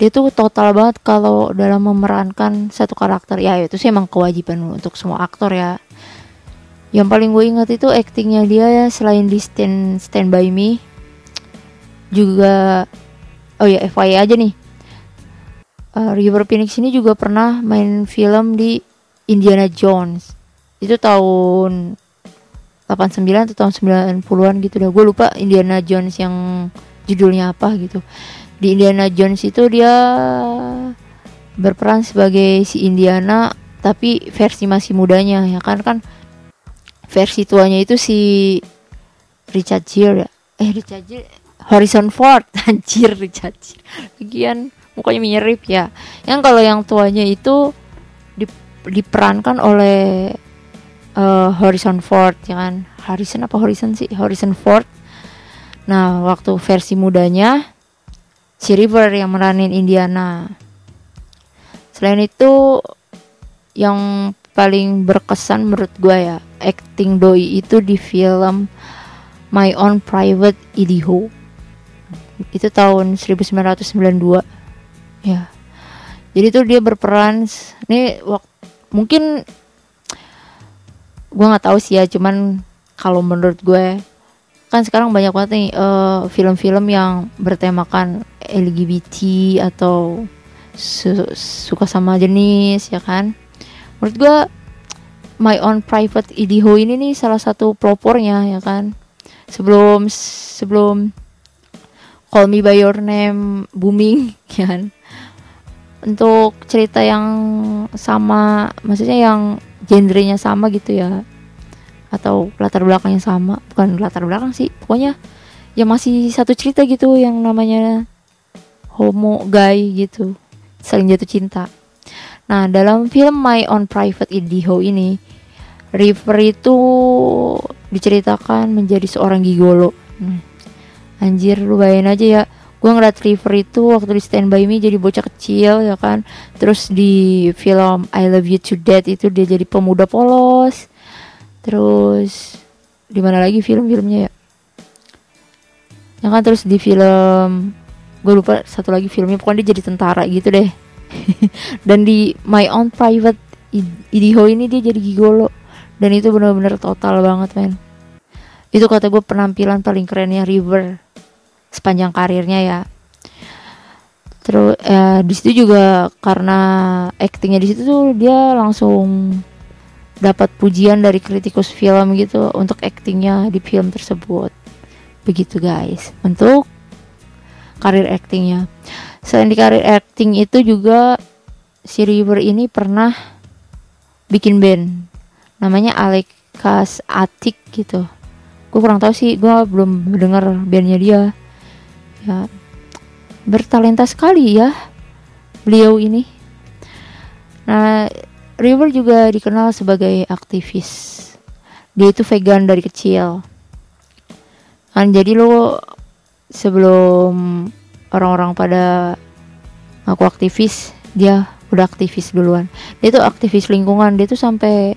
Dia tuh total banget kalau dalam memerankan satu karakter. Ya, itu sih emang kewajiban untuk semua aktor ya. Yang paling gue ingat itu aktingnya dia ya selain di Stand Stand By Me juga oh ya FYI aja nih. Uh, River Phoenix ini juga pernah main film di Indiana Jones. Itu tahun 89 atau tahun 90-an gitu dah. Gue lupa Indiana Jones yang judulnya apa gitu. Di Indiana Jones itu dia berperan sebagai si Indiana tapi versi masih mudanya ya kan? Kan versi tuanya itu si Richard Gere ya? Eh Richard Gere Harrison Ford. Anjir Richard Gere. Bagian mukanya mirip ya. Yang kalau yang tuanya itu diperankan oleh uh, Harrison Ford ya kan? Harrison apa Harrison sih? Harrison Ford. Nah waktu versi mudanya si River yang meranin Indiana. Selain itu yang paling berkesan menurut gue ya acting doi itu di film My Own Private Idaho. Itu tahun 1992 ya. Jadi tuh dia berperan ini mungkin gue nggak tahu sih ya cuman kalau menurut gue kan sekarang banyak banget nih uh, film-film yang bertemakan LGBT atau su suka sama jenis ya kan? Menurut gue My Own Private Idaho ini nih salah satu pelopornya ya kan? Sebelum sebelum Call Me By Your Name booming ya kan untuk cerita yang sama maksudnya yang genrenya sama gitu ya. Atau latar belakangnya sama. Bukan latar belakang sih pokoknya ya masih satu cerita gitu yang namanya homo gay gitu. Saling jatuh cinta. Nah dalam film My Own Private Idaho ini River itu diceritakan menjadi seorang gigolo. Hmm. anjir lu bayangin aja ya gue ngeliat River itu waktu di Stand By Me jadi bocah kecil ya kan? Terus di film I Love You to Death itu dia jadi pemuda polos. Terus di mana lagi film-filmnya ya? Ya kan terus di film gue lupa satu lagi filmnya pokoknya dia jadi tentara gitu deh. Dan di My Own Private Idaho ini dia jadi gigolo. Dan itu benar-benar total banget men. Itu kata gue penampilan paling kerennya River sepanjang karirnya ya. Terus eh, di situ juga karena aktingnya di situ tuh dia langsung dapat pujian dari kritikus film gitu untuk aktingnya di film tersebut. Begitu guys. Untuk karir aktingnya. Selain di karir akting itu juga si River ini pernah bikin band. Namanya Alekas Atik gitu. Gue kurang tahu sih gue belum dengar bandnya dia ya bertalenta sekali ya beliau ini. Nah River juga dikenal sebagai aktivis. Dia itu vegan dari kecil. Kan jadi lo sebelum orang-orang pada aku aktivis dia udah aktivis duluan. Dia tuh aktivis lingkungan. Dia tuh sampai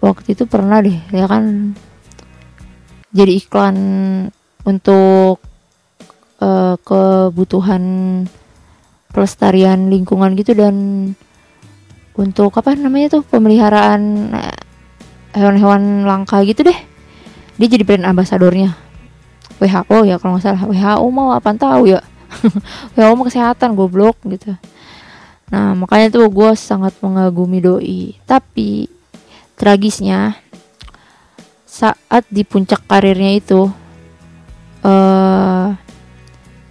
waktu itu pernah deh ya kan jadi iklan untuk uh, kebutuhan pelestarian lingkungan gitu dan untuk apa namanya tuh pemeliharaan eh, hewan-hewan langka gitu deh. Dia jadi brand ambasadornya. WHO ya kalau nggak salah. WHO mau apa tahu ya. WHO mau kesehatan goblok gitu. Nah makanya tuh gue sangat mengagumi doi. Tapi tragisnya saat di puncak karirnya itu uh,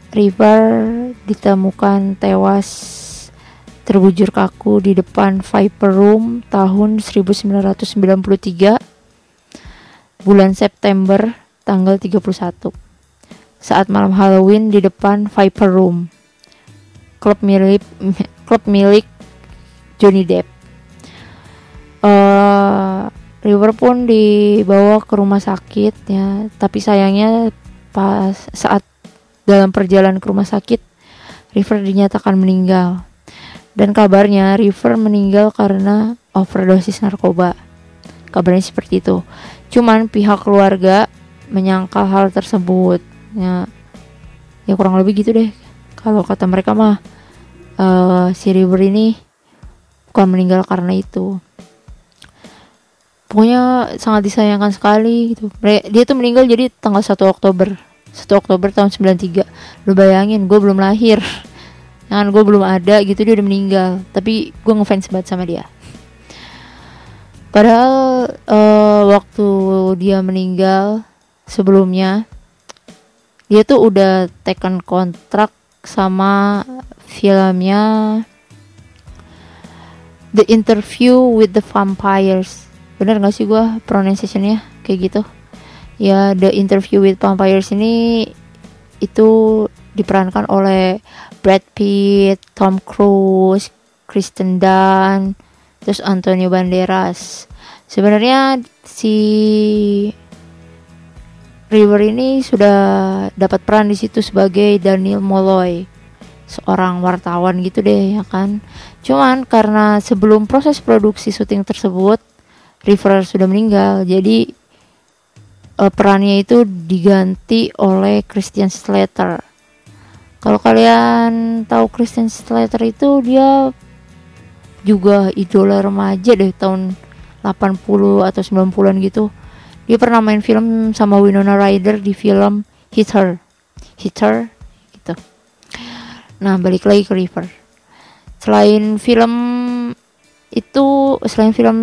River ditemukan tewas terbujur kaku di depan Viper Room tahun 1993 bulan September tanggal 31 saat malam Halloween di depan Viper Room. Klub milik klub milik Johnny Depp. Uh, River pun dibawa ke rumah sakit ya tapi sayangnya pas saat dalam perjalanan ke rumah sakit, River dinyatakan meninggal. Dan kabarnya River meninggal karena overdosis narkoba. Kabarnya seperti itu. Cuman pihak keluarga menyangkal hal tersebut. Ya, ya kurang lebih gitu deh. Kalau kata mereka mah uh, si River ini bukan meninggal karena itu. Pokoknya sangat disayangkan sekali gitu. Dia tuh meninggal jadi tanggal 1 Oktober 1 Oktober tahun 93 lu bayangin gue belum lahir. Kan gue belum ada gitu dia udah meninggal. Tapi gue ngefans banget sama dia. Padahal uh, waktu dia meninggal sebelumnya dia tuh udah tekan kontrak sama filmnya The Interview with the Vampires. Bener gak sih gue pronunciationnya? Kayak gitu ya The Interview with Vampires ini itu diperankan oleh Brad Pitt, Tom Cruise, Kristen Dunst, terus Antonio Banderas. Sebenarnya si River ini sudah dapat peran di situ sebagai Daniel Molloy, seorang wartawan gitu deh ya kan. Cuman karena sebelum proses produksi syuting tersebut River sudah meninggal, jadi uh, perannya itu diganti oleh Christian Slater. Kalau kalian tahu Christian Slater itu dia juga idola remaja deh tahun 80 atau 90-an gitu. Dia pernah main film sama Winona Ryder di film Hit Her. Hit Her gitu. Nah, balik lagi ke River. Selain film itu selain film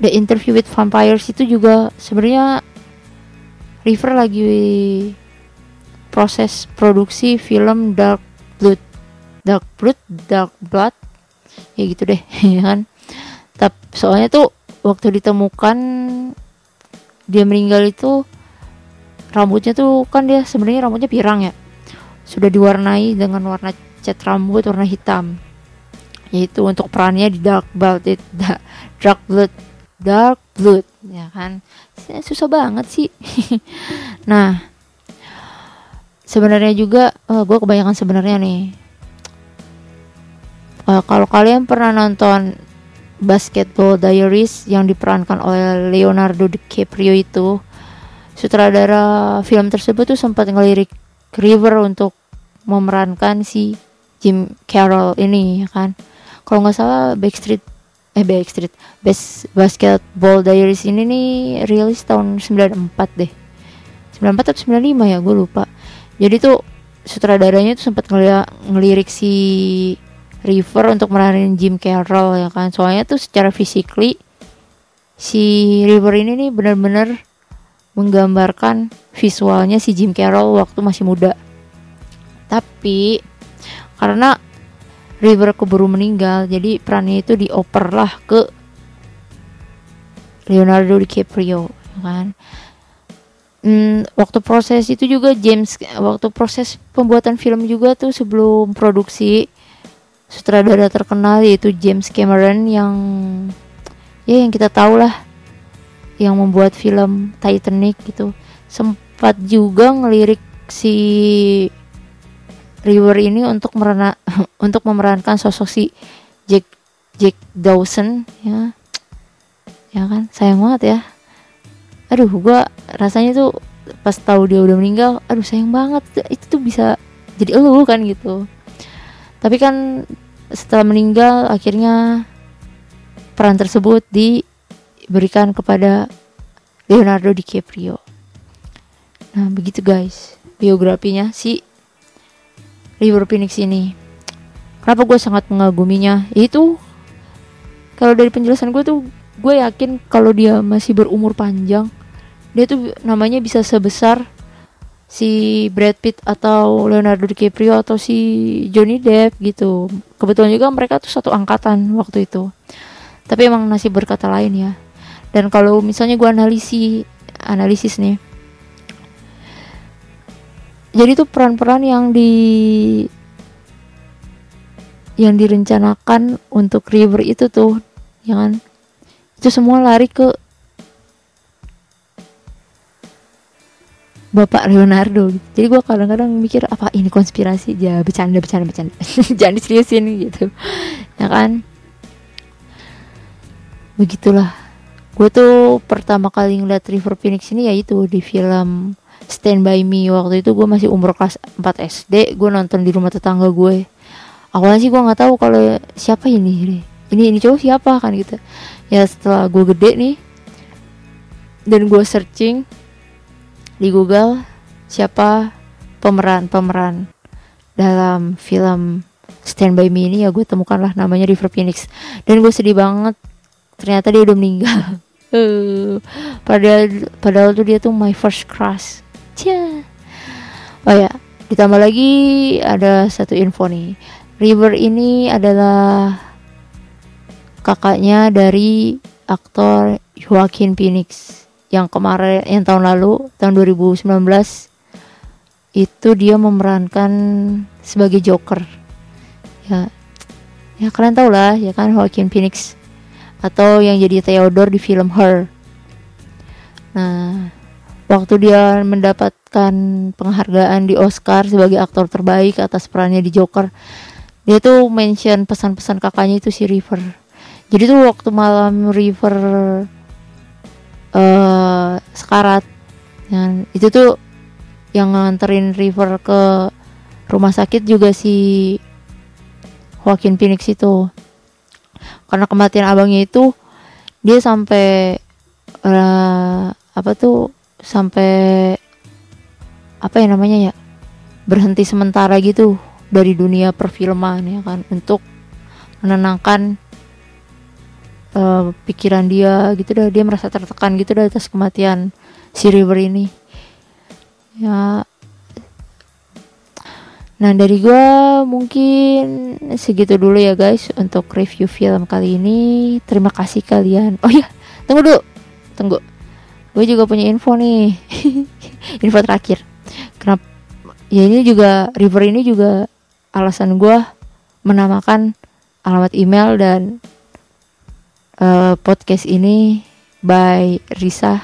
The Interview with Vampires itu juga sebenarnya River lagi proses produksi film Dark Blood Dark Blood Dark Blood. Ya gitu deh ya kan? Tapi soalnya tuh waktu ditemukan dia meninggal itu rambutnya tuh kan dia sebenarnya rambutnya pirang ya. Sudah diwarnai dengan warna cat rambut warna hitam. Yaitu untuk perannya di Dark Blood Dark Blood dark blood. Ya kan? Susah banget sih. Nah sebenarnya juga uh, gue kebanyakan sebenarnya nih. Uh, kalau kalian pernah nonton Basketball Diaries yang diperankan oleh Leonardo DiCaprio itu sutradara film tersebut tuh sempat ngelirik River untuk memerankan si Jim Carroll ini ya kan? Kalau nggak salah Backstreet eh Backstreet Best Basketball Diaries ini nih rilis tahun 94 deh. 94 atau 95 ya gue lupa. Jadi tuh sutradaranya tuh sempat ngelirik si River untuk meranin Jim Carroll ya kan? Soalnya tuh secara physically si River ini nih benar-benar menggambarkan visualnya si Jim Carroll waktu masih muda. Tapi karena River keburu meninggal. Jadi perannya itu dioper lah ke Leonardo DiCaprio ya kan? Hmm, waktu proses itu juga James waktu proses pembuatan film juga tuh sebelum produksi sutradara terkenal yaitu James Cameron yang ya yang kita tahu lah yang membuat film Titanic gitu. Sempat juga ngelirik si River ini untuk merana untuk memerankan sosok si Jack Jack Dawson ya. Ya kan? Sayang banget ya. Aduh gua rasanya tuh pas tahu dia udah meninggal aduh sayang banget. Itu tuh bisa jadi elu kan gitu. Tapi kan setelah meninggal akhirnya peran tersebut diberikan kepada Leonardo DiCaprio. Nah begitu guys biografinya si River Phoenix ini. Kenapa gue sangat mengaguminya? Itu kalau dari penjelasan gue tuh gue yakin kalau dia masih berumur panjang dia tuh namanya bisa sebesar si Brad Pitt atau Leonardo DiCaprio atau si Johnny Depp gitu. Kebetulan juga mereka tuh satu angkatan waktu itu. Tapi emang nasib berkata lain ya. Dan kalau misalnya gue analisis analisis nih. Jadi tuh peran-peran yang di yang direncanakan untuk River itu tuh, ya kan? Itu semua lari ke Bapak Leonardo gitu. Jadi gue kadang-kadang mikir apa ini konspirasi? Ya bercanda bercanda bercanda. Jangan diseriusin gitu. Ya kan? Begitulah. Gue tuh pertama kali ngeliat River Phoenix ini yaitu di film Stand By Me. Waktu itu gue masih umur kelas 4 SD gue nonton di rumah tetangga gue awalnya sih gue nggak tahu kalau siapa ini ini ini cowok siapa kan gitu. Ya setelah gue gede nih dan gue searching di Google siapa pemeran-pemeran dalam film Stand By Me ini ya gue temukanlah namanya River Phoenix. Dan gue sedih banget ternyata dia udah meninggal. Padahal padahal tuh dia tuh my first crush Cia. oh ya ditambah lagi ada satu info nih. River ini adalah kakaknya dari aktor Joaquin Phoenix yang kemarin yang tahun lalu tahun 2019 itu dia memerankan sebagai Joker. Ya ya kalian tau lah ya kan Joaquin Phoenix? Atau yang jadi Theodore di film Her. Nah waktu dia mendapatkan penghargaan di Oscar sebagai aktor terbaik atas perannya di Joker dia tuh mention pesan-pesan kakaknya itu si River. Jadi tuh waktu malam River uh, sekarat dan itu tuh yang nganterin River ke rumah sakit juga si Joaquin Phoenix itu. Karena kematian abangnya itu dia sampai uh, apa tuh sampai apa ya namanya ya berhenti sementara gitu dari dunia perfilman ya kan untuk menenangkan uh, pikiran dia gitu dah dia merasa tertekan gitu dah atas kematian si River ini. Ya. Nah dari gue mungkin segitu dulu ya guys untuk review film kali ini. Terima kasih kalian. Oh ya tunggu dulu. Tunggu gue juga punya info nih. Info terakhir. Kenapa ya ini juga River ini juga alasan gue menamakan alamat email dan uh, podcast ini by Risa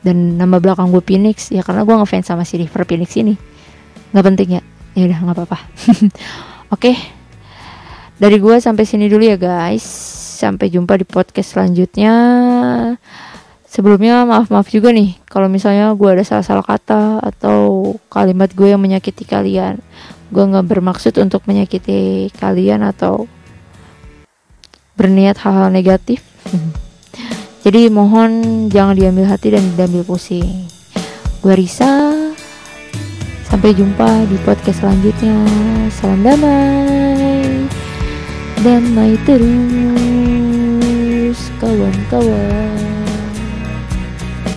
dan nama belakang gue Phoenix. Ya karena gue ngefans sama si River Phoenix ini. Nggak penting ya? Ya udah nggak apa-apa. Oke. Dari gue sampai sini dulu ya guys. Sampai jumpa di podcast selanjutnya sebelumnya maaf maaf juga nih kalau misalnya gue ada salah salah kata atau kalimat gue yang menyakiti kalian. Gue nggak bermaksud untuk menyakiti kalian atau berniat hal-hal negatif. Jadi mohon jangan diambil hati dan diambil pusing. Gue Risa sampai jumpa di podcast selanjutnya. Salam damai damai terus kawan-kawan